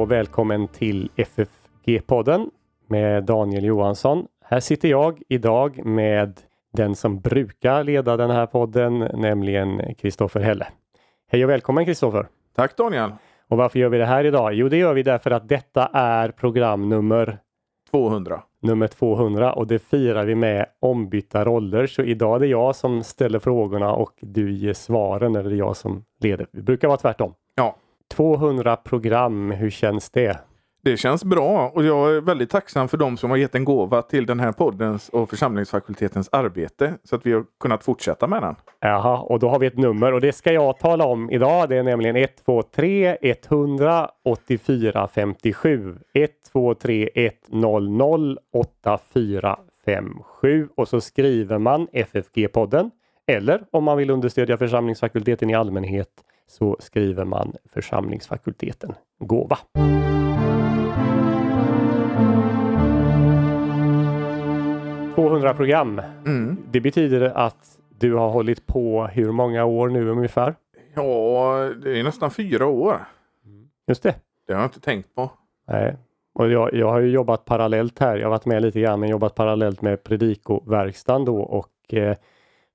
och välkommen till FFG-podden med Daniel Johansson. Här sitter jag idag med den som brukar leda den här podden, nämligen Kristoffer Helle. Hej och välkommen Kristoffer! Tack Daniel! Och varför gör vi det här idag? Jo, det gör vi därför att detta är program nummer 200. Nummer 200 och det firar vi med ombytta roller. Så idag är det jag som ställer frågorna och du ger svaren eller det är jag som leder. Det brukar vara tvärtom. Ja. 200 program, hur känns det? Det känns bra och jag är väldigt tacksam för de som har gett en gåva till den här poddens och församlingsfakultetens arbete så att vi har kunnat fortsätta med den. Jaha, och då har vi ett nummer och det ska jag tala om idag. Det är nämligen 123 100 84 57 123 100 8457 och så skriver man FFG-podden eller om man vill understödja församlingsfakulteten i allmänhet så skriver man församlingsfakulteten gåva. 200 program. Mm. Det betyder att du har hållit på hur många år nu ungefär? Ja, det är nästan fyra år. Just det. Det har jag inte tänkt på. Nej. Och jag, jag har ju jobbat parallellt här. Jag har varit med lite grann men jobbat parallellt med Predikoverkstan då och eh,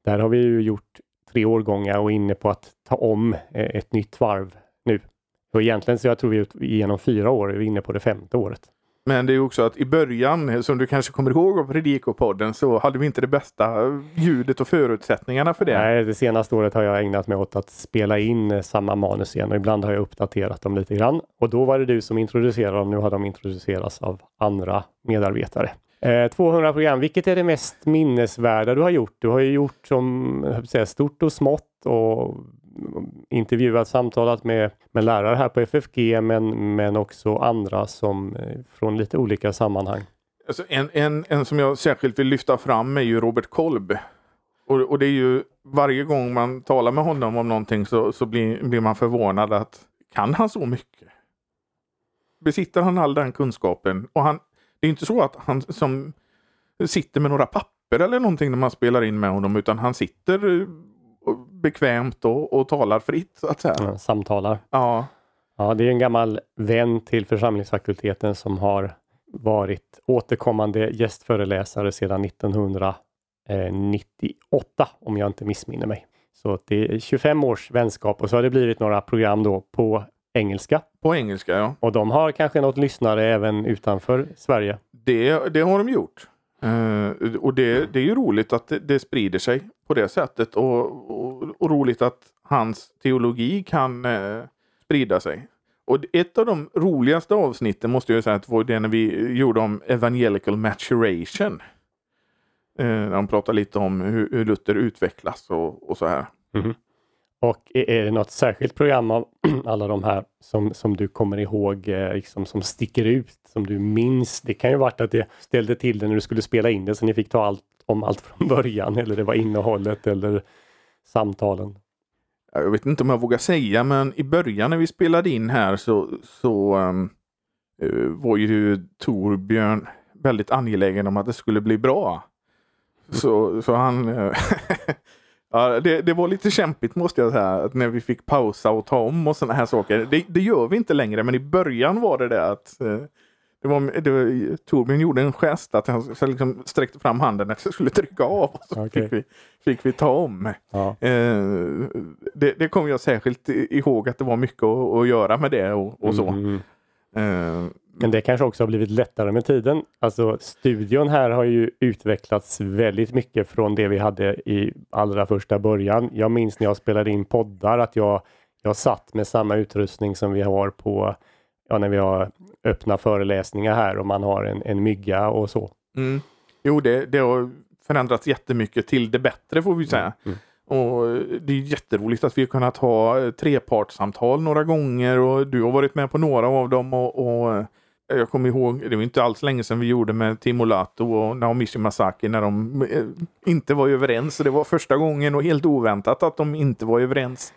där har vi ju gjort tre årgångar och inne på att ta om eh, ett nytt varv nu. Och egentligen så jag tror vi är igenom fyra år, vi är inne på det femte året. Men det är också att i början, som du kanske kommer ihåg av Predikopodden, så hade vi inte det bästa ljudet och förutsättningarna för det. Nej, det senaste året har jag ägnat mig åt att spela in samma manus igen och ibland har jag uppdaterat dem lite grann. Och då var det du som introducerade dem, nu har de introducerats av andra medarbetare. Eh, 200 program, vilket är det mest minnesvärda du har gjort? Du har ju gjort som säga, stort och smått och intervjuat, samtalat med, med lärare här på FFG men, men också andra som eh, från lite olika sammanhang. Alltså en, en, en som jag särskilt vill lyfta fram är ju Robert Kolb. Och, och det är ju varje gång man talar med honom om någonting så, så blir, blir man förvånad att kan han så mycket? Besitter han all den kunskapen? Och han, det är inte så att han som sitter med några papper eller någonting när man spelar in med honom utan han sitter eh, bekvämt och, och talar fritt så att säga. Ja, samtalar. Ja. Ja, det är en gammal vän till församlingsfakulteten som har varit återkommande gästföreläsare sedan 1998 om jag inte missminner mig. Så det är 25 års vänskap och så har det blivit några program då på engelska. På engelska ja. Och de har kanske något lyssnare även utanför Sverige. Det, det har de gjort. Uh, och det, det är ju roligt att det, det sprider sig på det sättet och, och, och roligt att hans teologi kan uh, sprida sig. Och ett av de roligaste avsnitten måste jag säga att var det när vi gjorde om evangelical maturation. Uh, de pratar lite om hur, hur Luther utvecklas och, och så här. Mm -hmm. Och är det något särskilt program av alla de här som, som du kommer ihåg eh, liksom, som sticker ut, som du minns? Det kan ju varit att det ställde till det när du skulle spela in det så ni fick ta allt om allt från början eller det var innehållet eller samtalen. Jag vet inte om jag vågar säga men i början när vi spelade in här så, så um, var ju Torbjörn väldigt angelägen om att det skulle bli bra. Så, så han eh, Ja, det, det, var lite kämpigt måste jag säga, när vi fick pausa och ta om och sådana här saker. Det, det, gör vi inte längre, men i början var det det att eh, det var, det var, Torbjörn gjorde en gest att han liksom sträckte fram handen att jag skulle trycka av. Och så okay. fick, vi, fick vi ta om. Ja. Eh, det, det kommer jag särskilt ihåg att det var mycket att, att göra med det och, och så. Mm. Eh, men det kanske också har blivit lättare med tiden. Alltså studion här har ju utvecklats väldigt mycket från det vi hade i allra första början. Jag minns när jag spelade in poddar att jag, jag satt med samma utrustning som vi har på ja, när vi har öppna föreläsningar här och man har en, en mygga och så. Mm. Jo, det, det har förändrats jättemycket till det bättre får vi säga. Mm. Och Det är jätteroligt att vi har kunnat ha trepartssamtal några gånger och du har varit med på några av dem. och, och jag kommer ihåg, det var inte alls länge sedan vi gjorde med Timo Lato och Naomi Shimasaki när de eh, inte var överens. Det var första gången och helt oväntat att de inte var överens.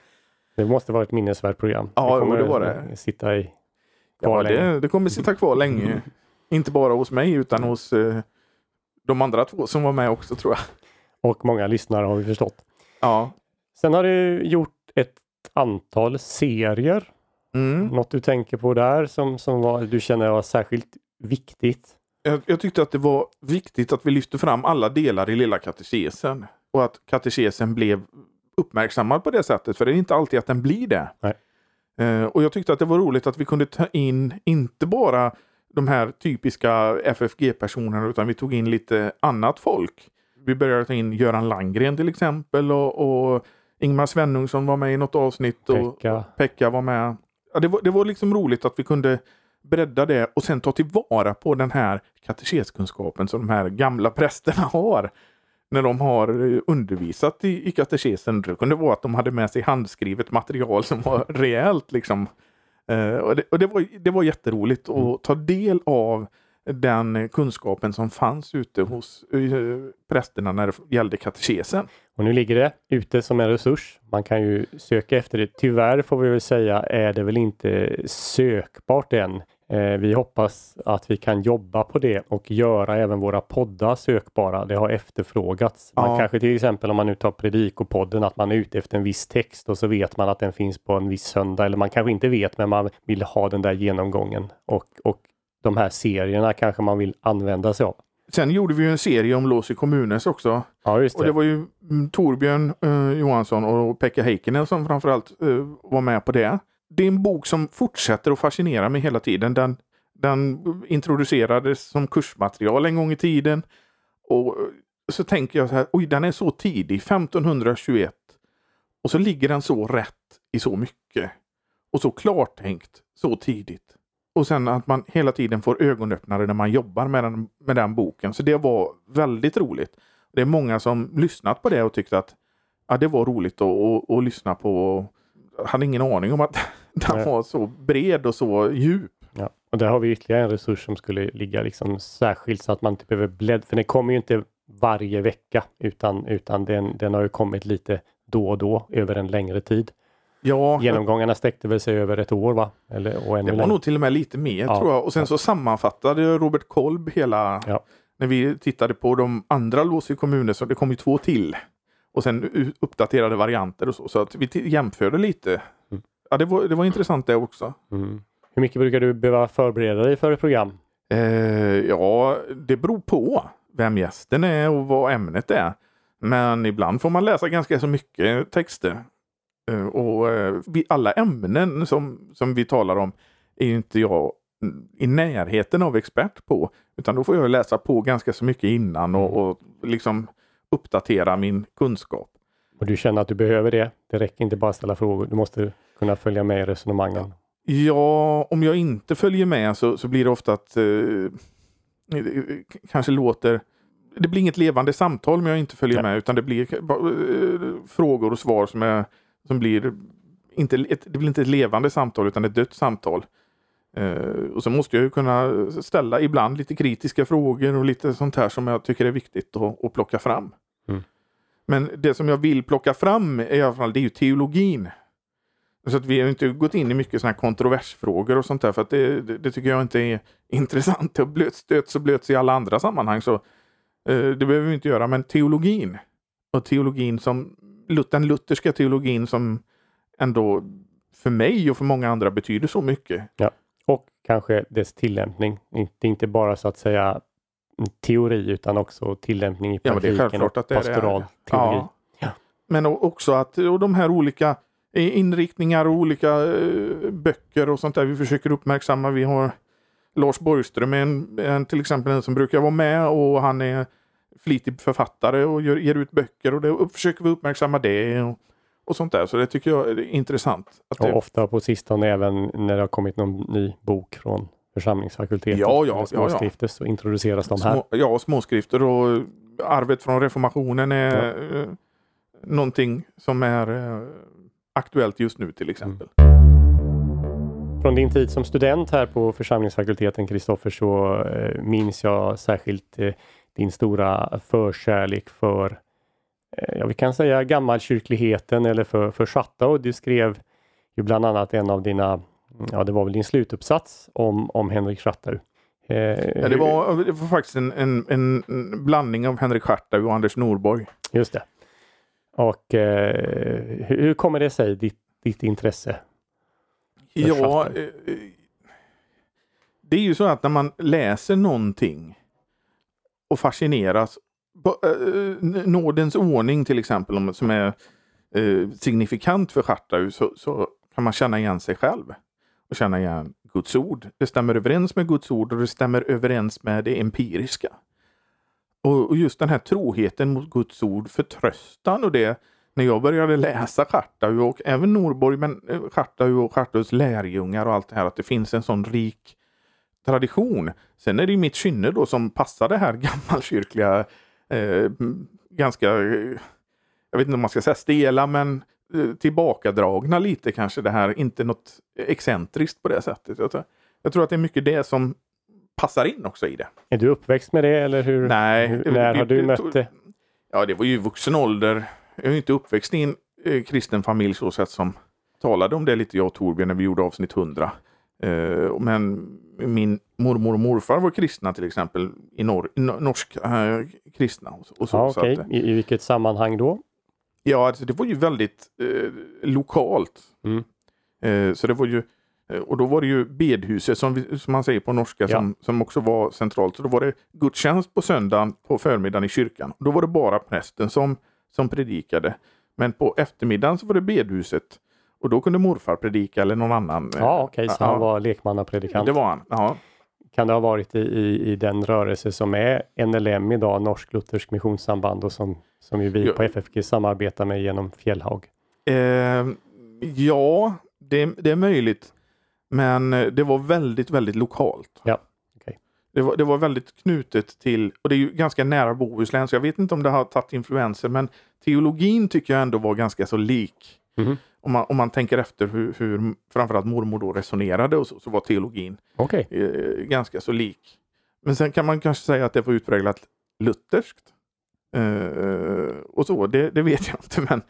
Det måste vara ett minnesvärt program. Ja, det, kommer det var det. Sitta i ja, det, det, kommer sitta kvar länge. Mm. Inte bara hos mig utan hos eh, de andra två som var med också tror jag. Och många lyssnare har vi förstått. Ja. Sen har du gjort ett antal serier Mm. Något du tänker på där som, som var, du känner var särskilt viktigt? Jag, jag tyckte att det var viktigt att vi lyfte fram alla delar i lilla katekesen och att katekesen blev uppmärksammad på det sättet, för det är inte alltid att den blir det. Nej. Eh, och jag tyckte att det var roligt att vi kunde ta in inte bara de här typiska FFG-personerna utan vi tog in lite annat folk. Vi började ta in Göran Langgren till exempel och, och Ingmar Svenungsson var med i något avsnitt. Och Pekka. Pekka var med. Ja, det, var, det var liksom roligt att vi kunde bredda det och sen ta tillvara på den här katekeskunskapen som de här gamla prästerna har. När de har eh, undervisat i, i katekesen. Det kunde vara att de hade med sig handskrivet material som var rejält. Liksom. Eh, och det, och det, var, det var jätteroligt att ta del av den kunskapen som fanns ute hos eh, prästerna när det gällde katekesen. Och nu ligger det ute som en resurs. Man kan ju söka efter det. Tyvärr får vi väl säga är det väl inte sökbart än. Eh, vi hoppas att vi kan jobba på det och göra även våra poddar sökbara. Det har efterfrågats. Man Ja. kanske till exempel om man nu tar Predikopodden att man är ute efter en viss text och så vet man att den finns på en viss söndag eller man kanske inte vet men man vill ha den där genomgången och, och de här serierna kanske man vill använda sig av. Sen gjorde vi ju en serie om Lås i kommunes också. Ja, just Och det. det var ju mm, Torbjörn eh, Johansson och Pekka Heikkinen som framförallt eh, var med på det. Det är en bok som fortsätter att fascinera mig hela tiden. Den, den introducerades som kursmaterial en gång i tiden. Och eh, så tänker jag så här, oj den är så tidig, 1521. Och så ligger den så rätt i så mycket. Och så klartänkt så tidigt. Och sen att man hela tiden får ögonöppnare när man jobbar med den, med den boken. Så det var väldigt roligt. Det är många som lyssnat på det och tyckte att ja, det var roligt att, att, att lyssna på. Jag hade ingen aning om att den var så bred och så djup. Ja. Och där har vi ytterligare en resurs som skulle ligga liksom särskilt så att man inte behöver bläddra. För den kommer ju inte varje vecka utan, utan den, den har ju kommit lite då och då över en längre tid. Ja, Genomgångarna sträckte väl sig över ett år va? Eller, och det var längre. nog till och med lite mer Ja. tror jag. Och sen så sammanfattade Robert Kolb hela, Ja. när vi tittade på de andra Låsö kommuner, så det kom ju två till. Och sen uppdaterade varianter och så. Så att vi jämförde lite. Mm. Ja, det var, det var intressant det också. Mm. Hur mycket brukar du behöva förbereda dig för ett program? Eh, ja, det beror på vem gästen är och vad ämnet är. Men ibland får man läsa ganska så mycket texter. Eh, och eh, alla ämnen som, som vi talar om är ju inte jag mm, i närheten av expert på. Utan då får jag läsa på ganska så mycket innan och, och liksom uppdatera min kunskap. Och du känner att du behöver det? Det räcker inte bara att ställa frågor. Du måste kunna följa med i resonemangen. Ja, om jag inte följer med så, så blir det ofta att eh, det kanske låter det blir inget levande samtal om jag inte följer Nej. med utan det blir eh, frågor och svar som, är, som blir inte, ett, det blir inte ett levande samtal utan ett dött samtal. Eh, och så måste jag ju kunna ställa ibland lite kritiska frågor och lite sånt här som jag tycker är viktigt att, att plocka fram. Mm. Men det som jag vill plocka fram i alla fall det är ju teologin. Så att vi har inte gått in i mycket sådana här kontroversfrågor och sånt där för att det, det, det tycker jag inte är intressant. Det blöts, stöts och blöts i alla andra sammanhang så eh, det behöver vi inte göra. Men teologin och teologin som den lutherska teologin som ändå för mig och för många andra betyder så mycket. Och kanske dess tillämpning. Inte, inte bara så att säga teori utan också tillämpning i Ja, men det är praktiken att det är det. pastoral teologi. Ja. Ja. Men också att och de här olika inriktningar och olika eh, böcker och sånt där vi försöker uppmärksamma. Vi har Lars Borgström, en, en, till exempel en som brukar vara med och han är flitig författare och gör, ger ut böcker och det och försöker vi uppmärksamma det och, och sånt där. Så det tycker jag är intressant. Att det, Och ofta på sistone även när det har kommit någon ny bok från församlingsfakulteten. Ja, ja, eller ja, småskrifter så introduceras de här. små, ja, småskrifter och arvet från reformationen är eh, någonting som är eh, aktuellt just nu till exempel. Från din tid som student här på församlingsfakulteten Kristoffer så eh, minns jag särskilt din stora förkärlek för, eh, ja vi kan säga gammalkyrkligheten eller för, för Schattau. Du skrev ju bland annat en av dina, ja det var väl din slutuppsats om, om Henrik Schattau. Eh, Ja, det, var, det var faktiskt en, en, en blandning av Henrik Schartau och Anders Norborg. Just det. Och eh, hur, kommer det sig, ditt, ditt intresse? Ja, eh, eh, det är ju så att när man läser någonting och fascineras på, eh, eh nådens ordning till exempel som är eh, signifikant för Schartau så, så kan man känna igen sig själv och känna igen Guds ord. Det stämmer överens med Guds ord och det stämmer överens med det empiriska. Och, och just den här troheten mot Guds ord, förtröstan och det när jag började läsa Schartau och även Norborg, men eh, Schartau och Schartaus lärjungar och allt det här, att det finns en sån rik tradition. Sen är det ju mitt kynne då som passar det här gammalkyrkliga, eh, ganska, eh, jag vet inte om man ska säga stela, men eh, tillbakadragna lite kanske det här, inte något excentriskt på det sättet. Jag tror, jag tror att det är mycket det som passar in också i det. Är du uppväxt med det eller hur? Nej. hur när har du mött det? Ja, det var ju vuxen ålder. Jag är inte uppväxt i en eh, kristen familj så sätt som talade om det lite jag och Torbjörn när vi gjorde avsnitt 100. Eh, men min mormor och morfar var kristna till exempel i norr, norsk eh, kristna. Och, så- så, Ja, så okej. att, I, I vilket sammanhang då? ja, alltså, det var ju väldigt eh, lokalt. Mm. Eh, så det var ju eh, och då var det ju bedhuset som, vi, som man säger på norska som, som också var centralt. Så då var det gudstjänst på söndagen på förmiddagen i kyrkan. Då var det bara prästen som, som predikade. Men på eftermiddagen så var det bedhuset. Och då kunde morfar predika eller någon annan. eh, Ja, okej, så ja, han var lekmannapredikant. Det var han. Ja. Kan det ha varit i, i, i den rörelse som är NLM idag, Norsk Luthersk Missionssamband och som, som ju vi Ja. på FFG samarbetar med genom Fjällhaug? Eh, ja, det, det är möjligt. Men eh, det var väldigt, väldigt lokalt. Ja, okej. Det, var, det var väldigt knutet till, och det är ju ganska nära Bohuslän, så jag vet inte om det har tagit influenser, men teologin tycker jag ändå var ganska så lik. Mhm. Om, man, om man tänker efter hur, hur framförallt mormor då resonerade och så, så var teologin Okej, eh, ganska så lik. Men sen kan man kanske säga att det var utpräglat lutherskt. Eh, och så, det, det vet jag inte, men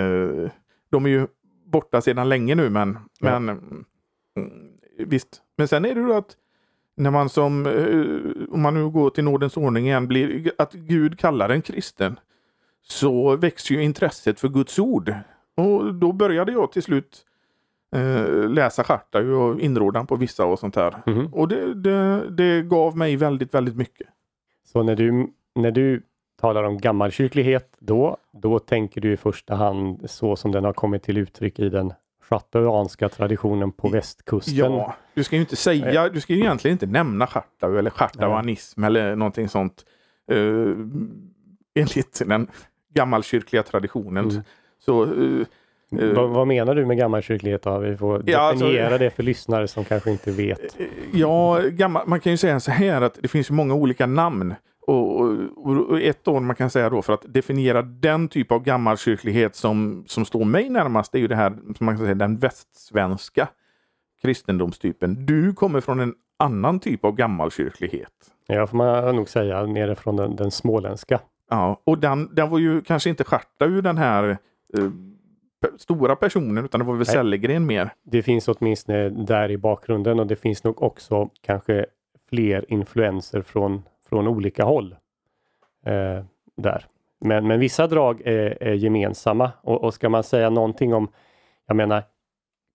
eh, de är ju borta sedan länge nu, men, Ja. men mm, visst. Men sen är det ju att när man som, eh, om man nu går till nådens ordning igen, blir att Gud kallar en kristen, så växer ju intresset för Guds ord. Och då började jag till slut eh, läsa Schartau och inrådan på vissa och sånt där. Mhm. Och det, det, det gav mig väldigt, väldigt mycket. så när du, när du talar om gammalkyrklighet då, då tänker du i första hand så som den har kommit till uttryck i den schartauanska traditionen på västkusten? Ja, du ska ju inte säga, du ska ju egentligen inte nämna Schartau eller Schartauanism eller någonting sånt. Uh, enligt den gammalkyrkliga traditionen. Mm. Så eh, Eh, vad, vad menar du med gammalkyrklighet då? Vi får Ja, alltså- definiera det för lyssnare som kanske inte vet. Ja, gammal, man kan ju säga så här att det finns många olika namn. Och, och, och ett år man kan säga då för att definiera den typ av gammalkyrklighet som, som står mig närmast är ju det här som man kan säga den västsvenska kristendomstypen. Du kommer från en annan typ av gammalkyrklighet. Ja, får man nog säga, nere från den, den småländska. Ja, och den, den var ju kanske inte Schartau ur den här eh, stora personen utan det var väl Nej. Sellegren mer. Det finns åtminstone där i bakgrunden och det finns nog också kanske fler influenser från, från olika håll. Eh, där. Men, men vissa drag är, är gemensamma och, och ska man säga någonting om, jag menar,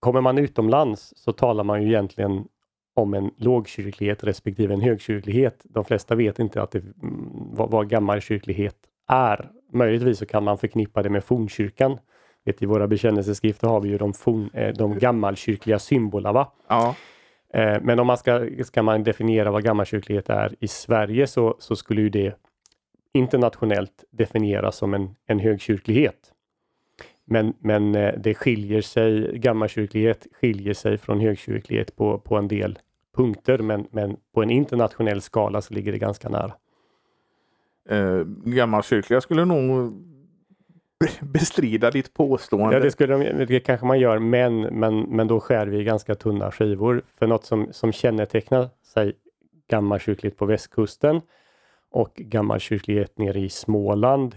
kommer man utomlands så talar man ju egentligen om en lågkyrklighet respektive en högkyrklighet. De flesta vet inte att det, mm, vad, vad gammalkyrklighet är. Möjligtvis så kan man förknippa det med fornkyrkan. Vet, I våra bekännelseskrifter har vi ju de, forn, eh, de gammalkyrkliga symbolerna. Va? Ja, Eh, Men om man ska, ska man definiera vad gammalkyrklighet är i Sverige så, så skulle ju det internationellt definieras som en, en högkyrklighet. Men, men eh, det skiljer sig, gammalkyrklighet skiljer sig från högkyrklighet på, på en del punkter men, men på en internationell skala så ligger det ganska nära eh, gammalkyrkliga skulle nog bestrida ditt påstående. Ja, det, skulle de, det kanske man gör men, men, men då skär vi i ganska tunna skivor. För något som, som kännetecknar sig gammalkyrkligt på västkusten och gammalkyrklighet nere i Småland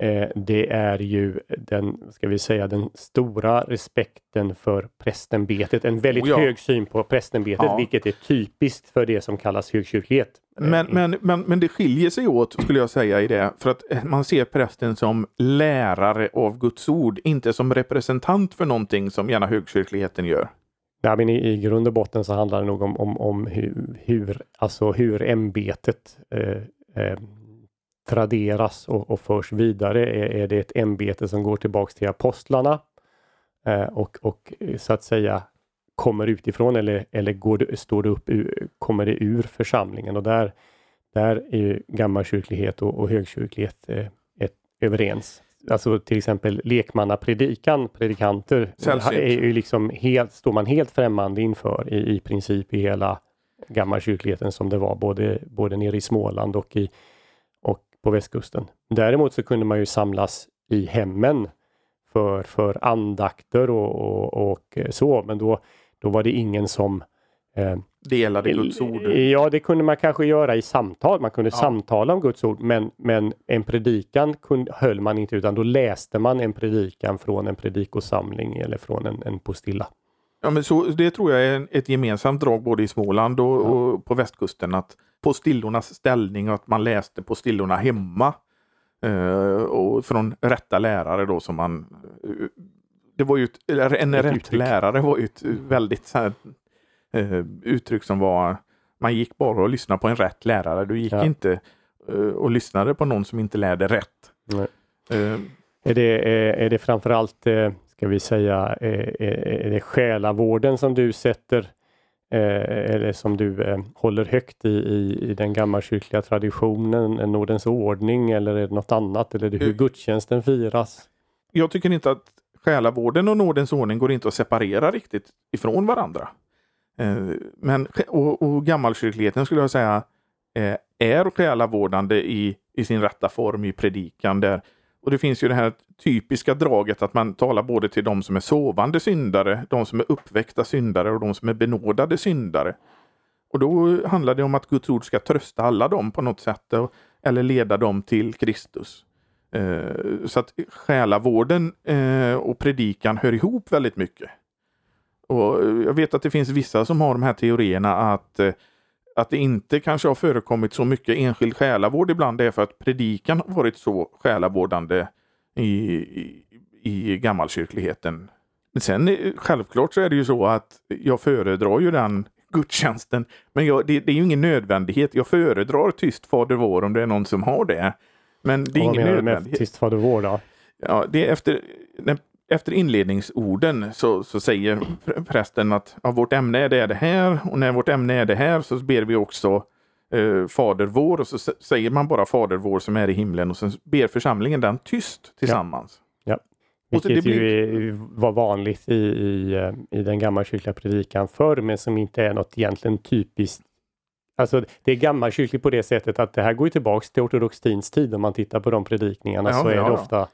eh, det är ju den, ska vi säga, den stora respekten för prästämbetet. En väldigt Oh ja. hög syn på prästämbetet, Ja. vilket är typiskt för det som kallas högkyrklighet. Eh, Men, men, men, men det skiljer sig åt skulle jag säga i det. För att eh, man ser prästen som lärare av Guds ord, inte som representant för någonting som gärna högkyrkligheten gör. Nej, men i, i grund och botten så handlar det nog om, om, om hur, hur, alltså hur ämbetet eh, eh, traderas och, och förs vidare. Är, är det ett ämbete som går tillbaks till apostlarna eh, och, och så att säga kommer utifrån eller, eller går det, står det upp, kommer det ur församlingen och där, där är gammalkyrklighet och, och högkyrklighet eh, ett, överens. Alltså till exempel lekmannapredikan, predikanter, är ju liksom helt, står man helt främmande inför i, i princip i hela gammalkyrkligheten som det var både, både nere i Småland och, i, på västkusten. Däremot så kunde man ju samlas i hemmen för, för andakter och, och, och så, men då, då var det ingen som eh, delade Guds ord? Ja, det kunde man kanske göra i samtal. Man kunde ja. samtala om Guds ord, men, men en predikan kunde, höll man inte, utan då läste man en predikan från en predikosamling eller från en, en postilla. Ja, men så, det tror jag är ett gemensamt drag både i Småland och, ja. och på västkusten. att Postillornas ställning och att man läste postillorna hemma. Uh, och från rätta lärare då som man... Uh, det var ju ett, en ett rätt uttryck. lärare var ju ett väldigt så här, uh, uttryck som var... Man gick bara och lyssnade på en rätt lärare. Du gick ja. inte och lyssnade på någon som inte lärde rätt. Är det, är, är det framförallt ska vi säga, är det själavården som du sätter eh, eller som du eh, håller högt i, i, i den gammalkyrkliga traditionen, en nådens ordning eller är det något annat? Eller är det hur gudstjänsten firas? Jag tycker inte att själavården och nådens ordning går inte att separera riktigt ifrån varandra. Eh, men och, och gammalkyrkligheten skulle jag säga är själavårdande i, i sin rätta form i predikan där och det finns ju det här typiska draget att man talar både till de som är sovande syndare, de som är uppväckta syndare och de som är benådade syndare. Och då handlar det om att Guds ord ska trösta alla dem på något sätt eller leda dem till Kristus. Eh, så att själavården eh, och predikan hör ihop väldigt mycket. Och jag vet att det finns vissa som har de här teorierna att eh, att det inte kanske har förekommit så mycket enskild själavård ibland är för att predikan har varit så själavårdande i, i, i gammalkyrkligheten. Men sen eh, självklart så är det ju så att jag föredrar ju den gudstjänsten. Men jag, det, det, är ju ingen nödvändighet. Jag föredrar tyst Fader vår om det är någon som har det. Men det är ingen nödvändighet. Med tyst Fader vår då? Ja, det är efter, när efter inledningsorden så, så säger prästen att ja, vårt ämne är det, det här och när vårt ämne är det här så ber vi också eh, Fader vår och så säger man bara Fader vår som är i himlen och sen ber församlingen den tyst tillsammans. Ja. ja. Vilket blir... ju var vanligt i, i, eh, i den gammalkyrkliga predikan förr men som inte är något egentligen typiskt Alltså det är gammalkyrkligt på det sättet att det här går tillbaks till ortodoxins tid om man tittar på de predikningarna ja, så är ja, det ofta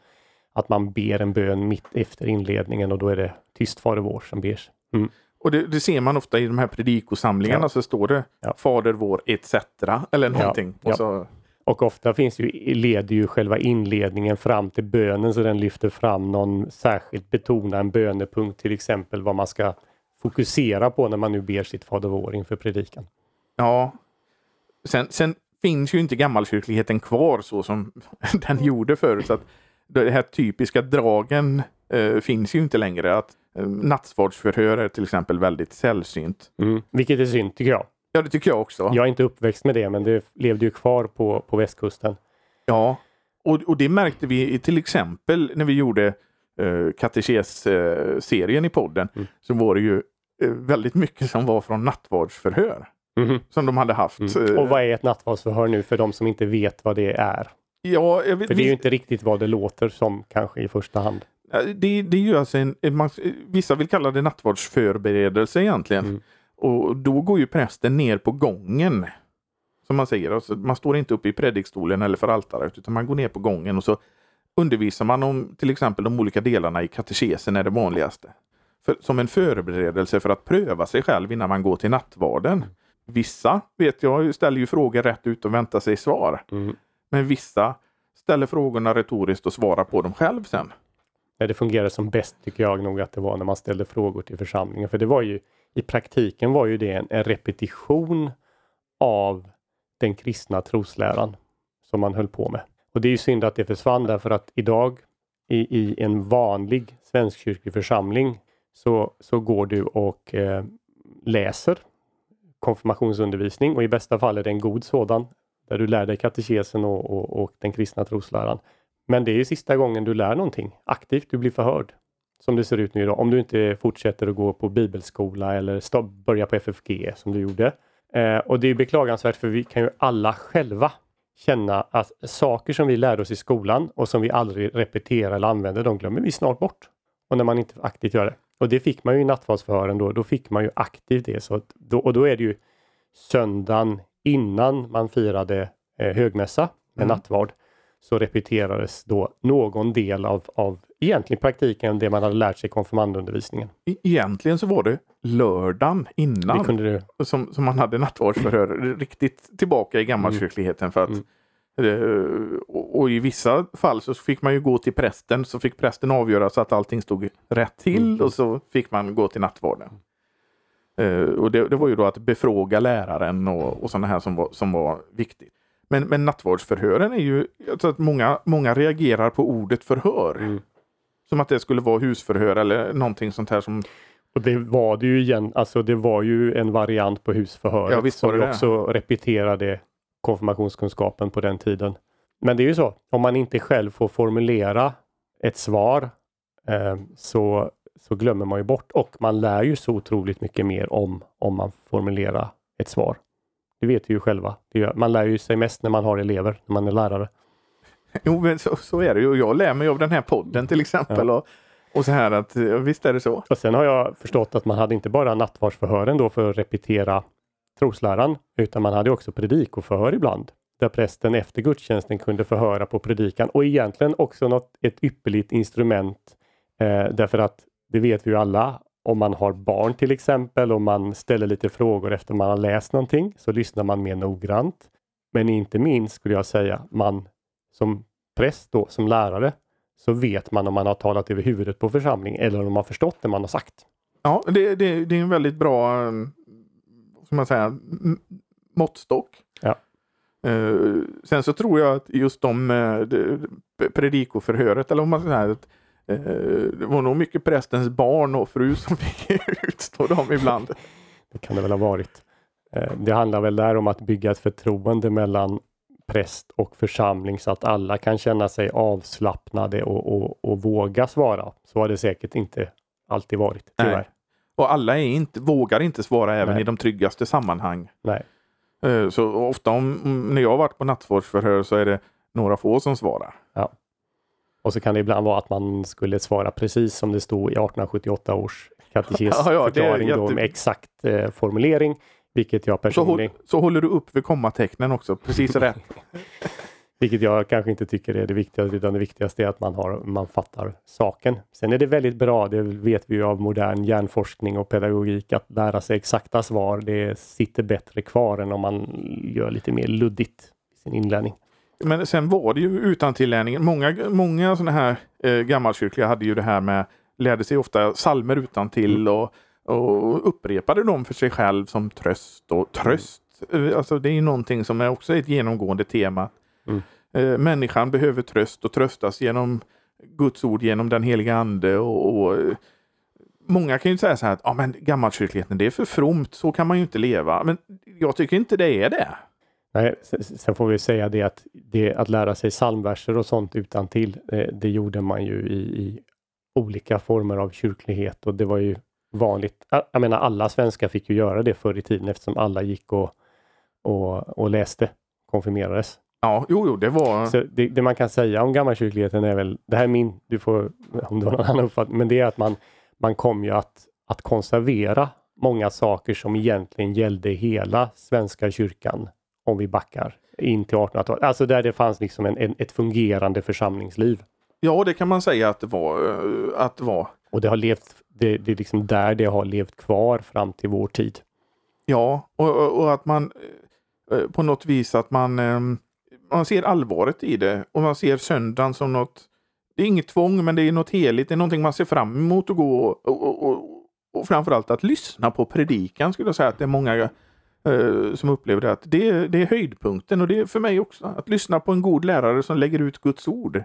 att man ber en bön mitt efter inledningen och då är det tyst Fader vår som bers. Mm. Och det, det, ser man ofta i de här predikosamlingarna ja. så står det ja. Fader vår etc. eller någonting. Ja. Och, så... och ofta finns ju, leder ju själva inledningen fram till bönen så den lyfter fram någon särskilt betona en bönepunkt till exempel vad man ska fokusera på när man nu ber sitt Fader vår inför predikan. Ja. Sen, sen finns ju inte gammalkyrkligheten kvar så som den gjorde förut. Så att de här typiska dragen eh, finns ju inte längre. Att eh, Nattvardsförhör är till exempel väldigt sällsynt. Mm. Vilket är synd tycker jag. Ja, det tycker jag också. Jag är inte uppväxt med det, men det levde ju kvar på, på västkusten. Ja, och, och det märkte vi till exempel när vi gjorde eh, katekes-serien i podden. Mm. Så var det ju eh, väldigt mycket som var från nattvardsförhör. Mm. Som de hade haft. Mm. Och vad är ett nattvardsförhör nu för de som inte vet vad det är? Ja, jag vet, För det är ju inte riktigt vad det låter som kanske i första hand. Det, det är ju alltså en, man, vissa vill kalla det nattvardsförberedelse egentligen. Mm. Och då går ju prästen ner på gången. Som man säger, alltså, man står inte uppe i predikstolen eller för altaret utan man går ner på gången och så undervisar man om till exempel de olika delarna i katekesen är det vanligaste. För, som en förberedelse för att pröva sig själv innan man går till nattvarden. Vissa vet jag ställer ju frågor rätt ut och väntar sig svar. Mm. Men vissa ställer frågorna retoriskt och svarar på dem själv sen. det fungerade som bäst tycker jag nog att det var när man ställde frågor till församlingen. För det var ju i praktiken var ju det en, en repetition av den kristna trosläran som man höll på med. Och det är ju synd att det försvann därför att idag i, i en vanlig svenskkyrklig församling så, så går du och eh, läser konfirmationsundervisning och i bästa fall är det en god sådan där du lär dig katekesen och, och, och den kristna trosläran. Men det är ju sista gången du lär någonting aktivt, du blir förhörd. Som det ser ut nu idag, om du inte fortsätter att gå på bibelskola eller börja på FFG som du gjorde. Eh, och det är beklagansvärt för vi kan ju alla själva känna att saker som vi lärde oss i skolan och som vi aldrig repeterar eller använder, de glömmer vi snart bort. Och när man inte aktivt gör det. Och det fick man ju i nattvardsförhören då, då fick man ju aktivt det. Så då, och då är det ju söndagen innan man firade eh, högmässa med mm. nattvard så repeterades då någon del av, av egentligen praktiken det man hade lärt sig i konfirmandundervisningen. E egentligen så var det lördagen innan det som, som man hade nattvardsförhör riktigt tillbaka i gammalkyrkligheten mm. för att mm. Eh, och, och, i vissa fall så fick man ju gå till prästen så fick prästen avgöra så att allting stod rätt till mm. och så fick man gå till nattvarden. Uh, och det, det, var ju då att befråga läraren och, och sådana här som var, som var viktigt. Men, men nattvardsförhören är ju, jag tror att många, många reagerar på ordet förhör. Mm. Som att det skulle vara husförhör eller någonting sånt här som och det var det ju igen, alltså det var ju en variant på husförhöret ja, visst som vi också repeterade konfirmationskunskapen på den tiden. Men det är ju så, om man inte själv får formulera ett svar eh, så, så glömmer man ju bort och man lär ju så otroligt mycket mer om, om man formulerar ett svar. Det vet vi ju själva. Man lär ju sig mest när man har elever, när man är lärare. Jo, men så, så är det ju. Jag lär mig av den här podden till exempel. Ja. Och, och så här att visst är det så. Och sen har jag förstått att man hade inte bara nattvardsförhören då för att repetera trosläran, utan man hade också predikoförhör ibland där prästen efter gudstjänsten kunde förhöra på predikan och egentligen också något, ett ypperligt instrument eh, därför att det vet vi ju alla om man har barn till exempel och man ställer lite frågor efter man har läst någonting så lyssnar man mer noggrant. Men inte minst skulle jag säga man som präst då, som lärare, så vet man om man har talat över huvudet på församling eller om man har förstått det man har sagt. Ja, det, det, det är en väldigt bra ska man säga, måttstock. Ja. Uh, sen så tror jag att just de uh, predikoförhöret, eller om man säger att uh, det var nog mycket prästens barn och fru som fick utstå dem ibland. Det kan det väl ha varit. Uh, det handlar väl där om att bygga ett förtroende mellan präst och församling så att alla kan känna sig avslappnade och, och, och våga svara. Så har det säkert inte alltid varit, tyvärr. Nej. Och alla är inte, vågar inte svara även Nej. i de tryggaste sammanhang. Nej. Eh, så ofta om, när jag har varit på nattvardsförhör så är det några få som svarar. Ja. Och så kan det ibland vara att man skulle svara precis som det stod i 1878 års katekesförklaring ja, ja, jätte... med exakt eh, formulering. Vilket jag personligen... Så, så håller du upp vid kommatecknen också, precis rätt. Vilket jag kanske inte tycker är det viktigaste, utan det viktigaste är att man, har, man fattar saken. Sen är det väldigt bra, det vet vi ju av modern hjärnforskning och pedagogik, att lära sig exakta svar. Det sitter bättre kvar än om man gör lite mer luddigt i sin inlärning. Men sen var det ju utan tillärningen. Många, många sådana här eh, gammalkyrkliga hade ju det här med, lärde sig ofta salmer utan till mm. och, och upprepade dem för sig själv som tröst och tröst. Mm. Alltså det är ju någonting som är också ett genomgående tema. Mm. Eh, människan behöver tröst och tröstas genom Guds ord, genom den heliga ande. Och, och eh, många kan ju säga så här att ja, men gammalkyrkligheten det är för fromt, så kan man ju inte leva. Men jag tycker inte det är det. Nej, sen får vi säga det att, det, att lära sig psalmverser och sånt utan till det, eh, det gjorde man ju i, i, olika former av kyrklighet och det var ju vanligt. Jag menar alla svenskar fick ju göra det förr i tiden eftersom alla gick och, och, och läste, konfirmerades. Ja, jo, jo, det var... Så det, det, man kan säga om gammalkyrkligheten är väl, det här är min, du får, om du har någon annan uppfattning, men det är att man, man kom ju att, att konservera många saker som egentligen gällde hela Svenska kyrkan, om vi backar in till 1800-talet. Alltså där det fanns liksom en, en, ett fungerande församlingsliv. Ja, det kan man säga att det var. Eh, att var. Och det har levt, det, det är liksom där det har levt kvar fram till vår tid. Ja, och, och att man eh, på något vis att man ehm, man ser allvaret i det och man ser söndagen som något, det är inget tvång men det är något heligt, det är någonting man ser fram emot att gå och, och, och, och framförallt att lyssna på predikan skulle jag säga att det är många eh, som upplever det, att det, det är höjdpunkten och det är för mig också att lyssna på en god lärare som lägger ut Guds ord.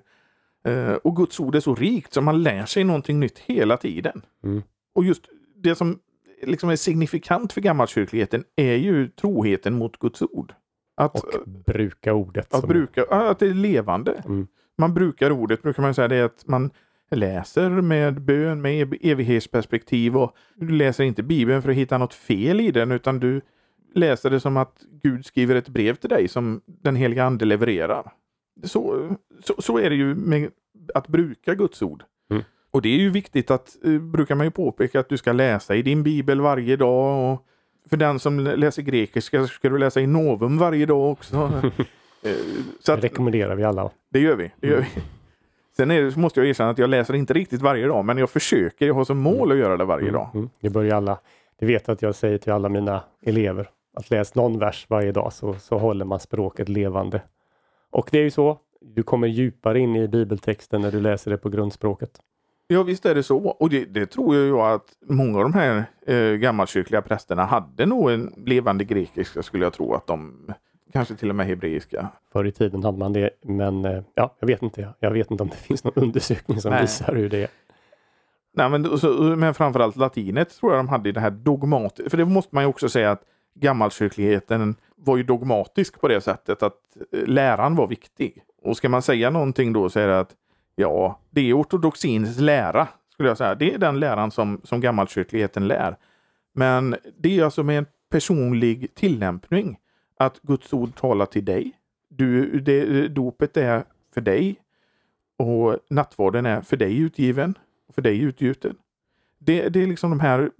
Eh, och Guds ord är så rikt så man lär sig någonting nytt hela tiden. Mm. Och just det som liksom är signifikant för gammalkyrkligheten är ju troheten mot Guds ord. Att, Och bruka ordet. att, som- bruka, att det är levande. Mm. Man brukar ordet, brukar man säga, det är att man läser med bön, med ev- evighetsperspektiv och du läser inte Bibeln för att hitta något fel i den utan du läser det som att Gud skriver ett brev till dig som den heliga ande levererar. Så, så, så är det ju med att bruka Guds ord. Mm. Och det är ju viktigt att, eh, brukar man ju påpeka, att du ska läsa i din bibel varje dag. Och för den som läser grekiska ska du läsa i Novum varje dag också. Eh, så Det att, rekommenderar vi alla. det gör vi. Det gör Mm. vi. Sen det, måste jag erkänna att jag läser inte riktigt varje dag, men jag försöker. Jag har som mål att göra det varje Mm, dag. mm. Det börjar alla. Det vet att jag säger till alla mina elever att läs någon vers varje dag så, så håller man språket levande. Och det är ju så. Du kommer djupare in i bibeltexten när du läser det på grundspråket. Ja, visst är det så. Och det, det tror jag att många av de här eh, gammalkyrkliga prästerna hade nog en levande grekiska, skulle jag tro att de kanske till och med hebreiska. Förr i tiden hade man det, men eh, ja, jag vet inte. Jag vet inte om det finns någon undersökning som Nej. visar hur det är. Nej, men, så, men framförallt latinet tror jag de hade i det här dogmat. För det måste man ju också säga att gammalkyrkligheten var ju dogmatisk på det sättet att eh, läran var viktig. Och ska man säga någonting då så är det att ja, det är ortodoxins lära, skulle jag säga. Det är den läran som, som gammalkyrkligheten lär. Men det är alltså med en personlig tillämpning att Guds ord talar till dig. Du, det, dopet är för dig och nattvarden är för dig utgiven och för dig utgjuten. Det, det är liksom de här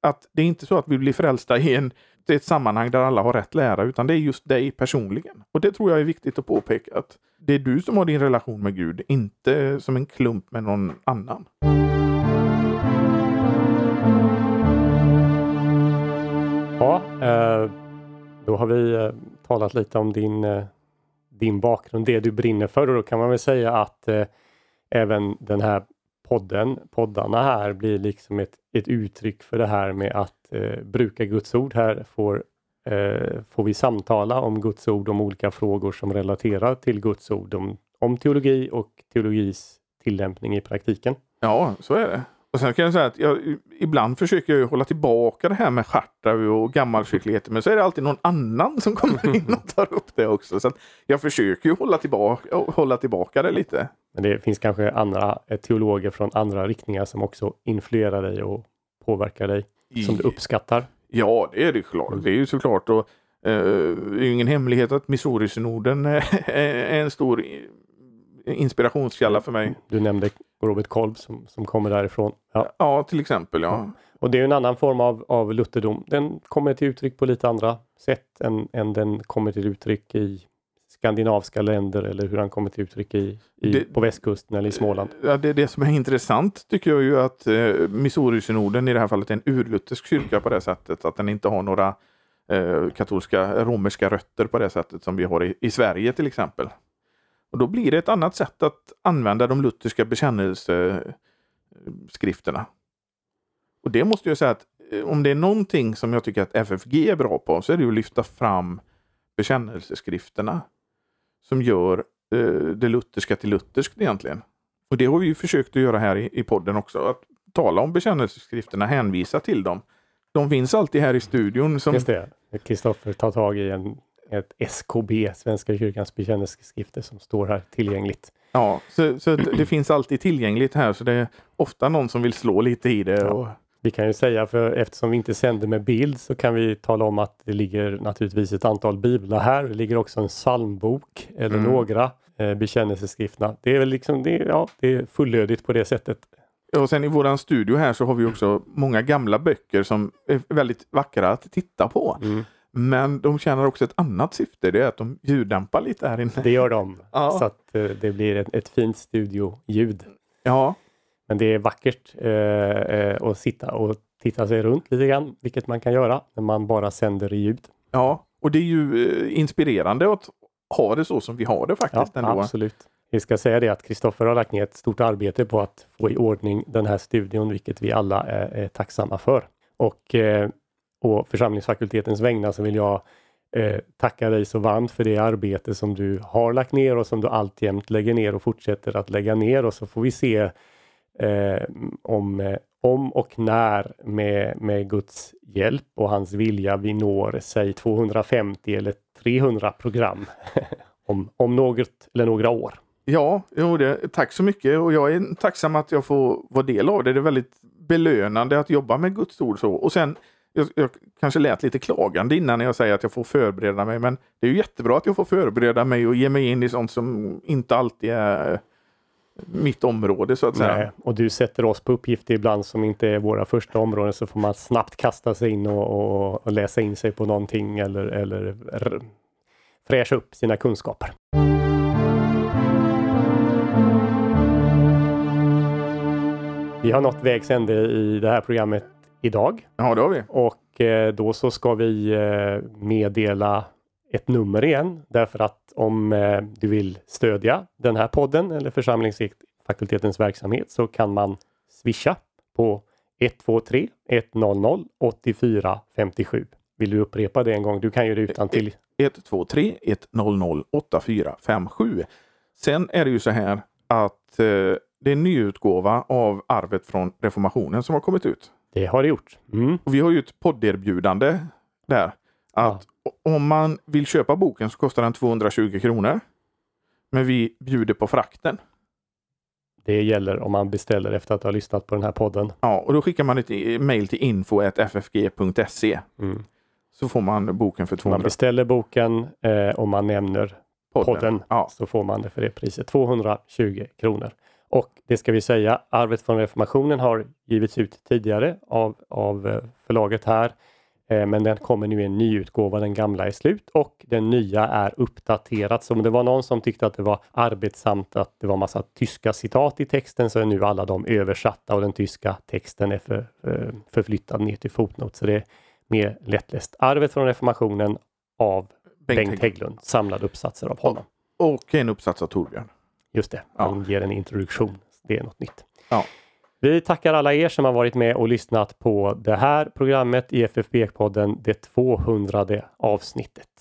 att det är inte så att vi blir frälsta i en, det ett sammanhang där alla har rätt lära, utan det är just dig personligen. Och det tror jag är viktigt att påpeka att det är du som har din relation med Gud, inte som en klump med någon annan. Ja, eh, då har vi eh, talat lite om din, eh, din bakgrund, det du brinner för och då kan man väl säga att även den här podden, poddarna här blir liksom ett, ett uttryck för det här med att eh, bruka Guds ord. Här får, eh, får vi samtala om Guds ord, om olika frågor som relaterar till Guds ord, om, om teologi och teologis tillämpning i praktiken. Ja, så är det. Och sen kan jag säga att jag, ibland försöker jag hålla tillbaka det här med Chartavi och gammalkyrkligheten, men så är det alltid någon annan som kommer in och tar upp det också. Så att jag försöker ju hålla tillbaka, hålla tillbaka det lite. Men det finns kanske andra eh, teologer från andra riktningar som också influerar dig och påverkar dig, som du uppskattar. Ja, det är det klart. Det är ju såklart. Och, eh, det är ingen hemlighet att Missouri-synoden är en stor i- inspirationskälla för mig. Du nämnde Robert Kolb som, som kommer därifrån. Ja. Ja, till exempel. Ja. Och det är en annan form av, av lutherdom. Den kommer till uttryck på lite andra sätt än, än den kommer till uttryck i skandinaviska länder eller hur han kommer till uttryck i, i, Det- på västkusten eller i Småland. Ja, det, det som är intressant tycker jag ju att eh, Missouri-synoden i det här fallet är en urluthersk kyrka på det sättet. Att den inte har några eh, katolska romerska rötter på det sättet som vi har i, i Sverige till exempel. Och då blir det ett annat sätt att använda de lutherska bekännelseskrifterna. Och det måste jag säga att eh, om det är någonting som jag tycker att FFG är bra på så är det att lyfta fram bekännelseskrifterna som gör eh, det lutherska till lutherskt egentligen. Och det har vi ju försökt att göra här i, i podden också. Att tala om bekännelseskrifterna, hänvisa till dem. De finns alltid här i studion. Som, Just det. Kristoffer tar tag i en, ett SKB, Svenska kyrkans bekännelseskrifter, som står här tillgängligt. ja, så, så det, finns alltid tillgängligt här så det är ofta någon som vill slå lite i det. Ja. Vi kan ju säga, för eftersom vi inte sänder med bild så kan vi tala om att det ligger naturligtvis ett antal biblar här. Det ligger också en psalmbok eller Mm. några eh, bekännelseskrifterna. Det är väl liksom, det, ja, det är fullödigt på det sättet. och sen i våran studio här så har vi också många gamla böcker som är väldigt vackra att titta på. Mm. Men de tjänar också ett annat syfte. Det är att de ljuddämpar lite här inne. Det gör de, Ja. så att eh, det blir ett, ett fint studioljud. Ja, Men det är vackert eh, eh, att sitta och titta sig runt lite grann, vilket man kan göra när man bara sänder i ljud. ja. och det är ju eh, inspirerande att ha det så som vi har det Ja, faktiskt ändå. absolut. Vi ska säga det att Kristoffer har lagt ner ett stort arbete på att få i ordning den här studion, vilket vi alla är, är tacksamma för. Och eh, å församlingsfakultetens vägnar så vill jag eh, tacka dig så varmt för det arbete som du har lagt ner och som du alltjämt lägger ner och fortsätter att lägga ner och så får vi se eh, om, eh, om och när med, med Guds hjälp och hans vilja vi når, säg 250 eller 300 program om, om något eller några år. Ja, jo, det, tack så mycket och jag är tacksam att jag får vara del av det. Det är väldigt belönande att jobba med Guds ord så. Och sen, jag, jag kanske lät lite klagande innan när jag säger att jag får förbereda mig, men det är ju jättebra att jag får förbereda mig och ge mig in i sånt som inte alltid är mitt område så att säga. Nej, och du sätter oss på uppgifter ibland som inte är våra första områden så får man snabbt kasta sig in och, och, och läsa in sig på någonting eller, eller fräscha upp sina kunskaper. Vi har nått vägs ände i det här programmet idag. Ja, det har vi. Och eh, då så ska vi eh, meddela ett nummer igen därför att om eh, du vill stödja den här podden eller församlingsfakultetens verksamhet så kan man swisha på 123 100 84 57. Vill du upprepa det en gång? Du kan ju det utan till. 123 100 8457. Sen är det ju så här att eh, det är en nyutgåva av Arvet från reformationen som har kommit ut. Det har det gjort. Mm. Och vi har ju ett podderbjudande där. Att om man vill köpa boken så kostar den 220 kronor. Men vi bjuder på frakten. Det gäller om man beställer efter att ha lyssnat på den här podden. Ja, och då skickar man ett mail till info.ffg.se. Mm. Så får man boken för 200. Man beställer boken eh, och man nämner podden, podden ja. så får man det för det priset. 220 kronor. Och det ska vi säga, Arvet från reformationen har givits ut tidigare av, av eh, förlaget här. Eh, men den kommer nu i en ny utgåva, den gamla är slut och den nya är uppdaterad. Så om det var någon som tyckte att det var arbetsamt att det var massa tyska citat i texten så är nu alla de översatta och den tyska texten är för, för, förflyttad ner till fotnot. Så det är mer lättläst. Arvet från reformationen av Bengt, Bengt Hägglund, samlade uppsatser av honom. Och en uppsats av Torbjörn. Just det, han ja. ger en introduktion. Det är något nytt. Ja. Vi tackar alla er som har varit med och lyssnat på det här programmet i FFB-podden, det 200 avsnittet.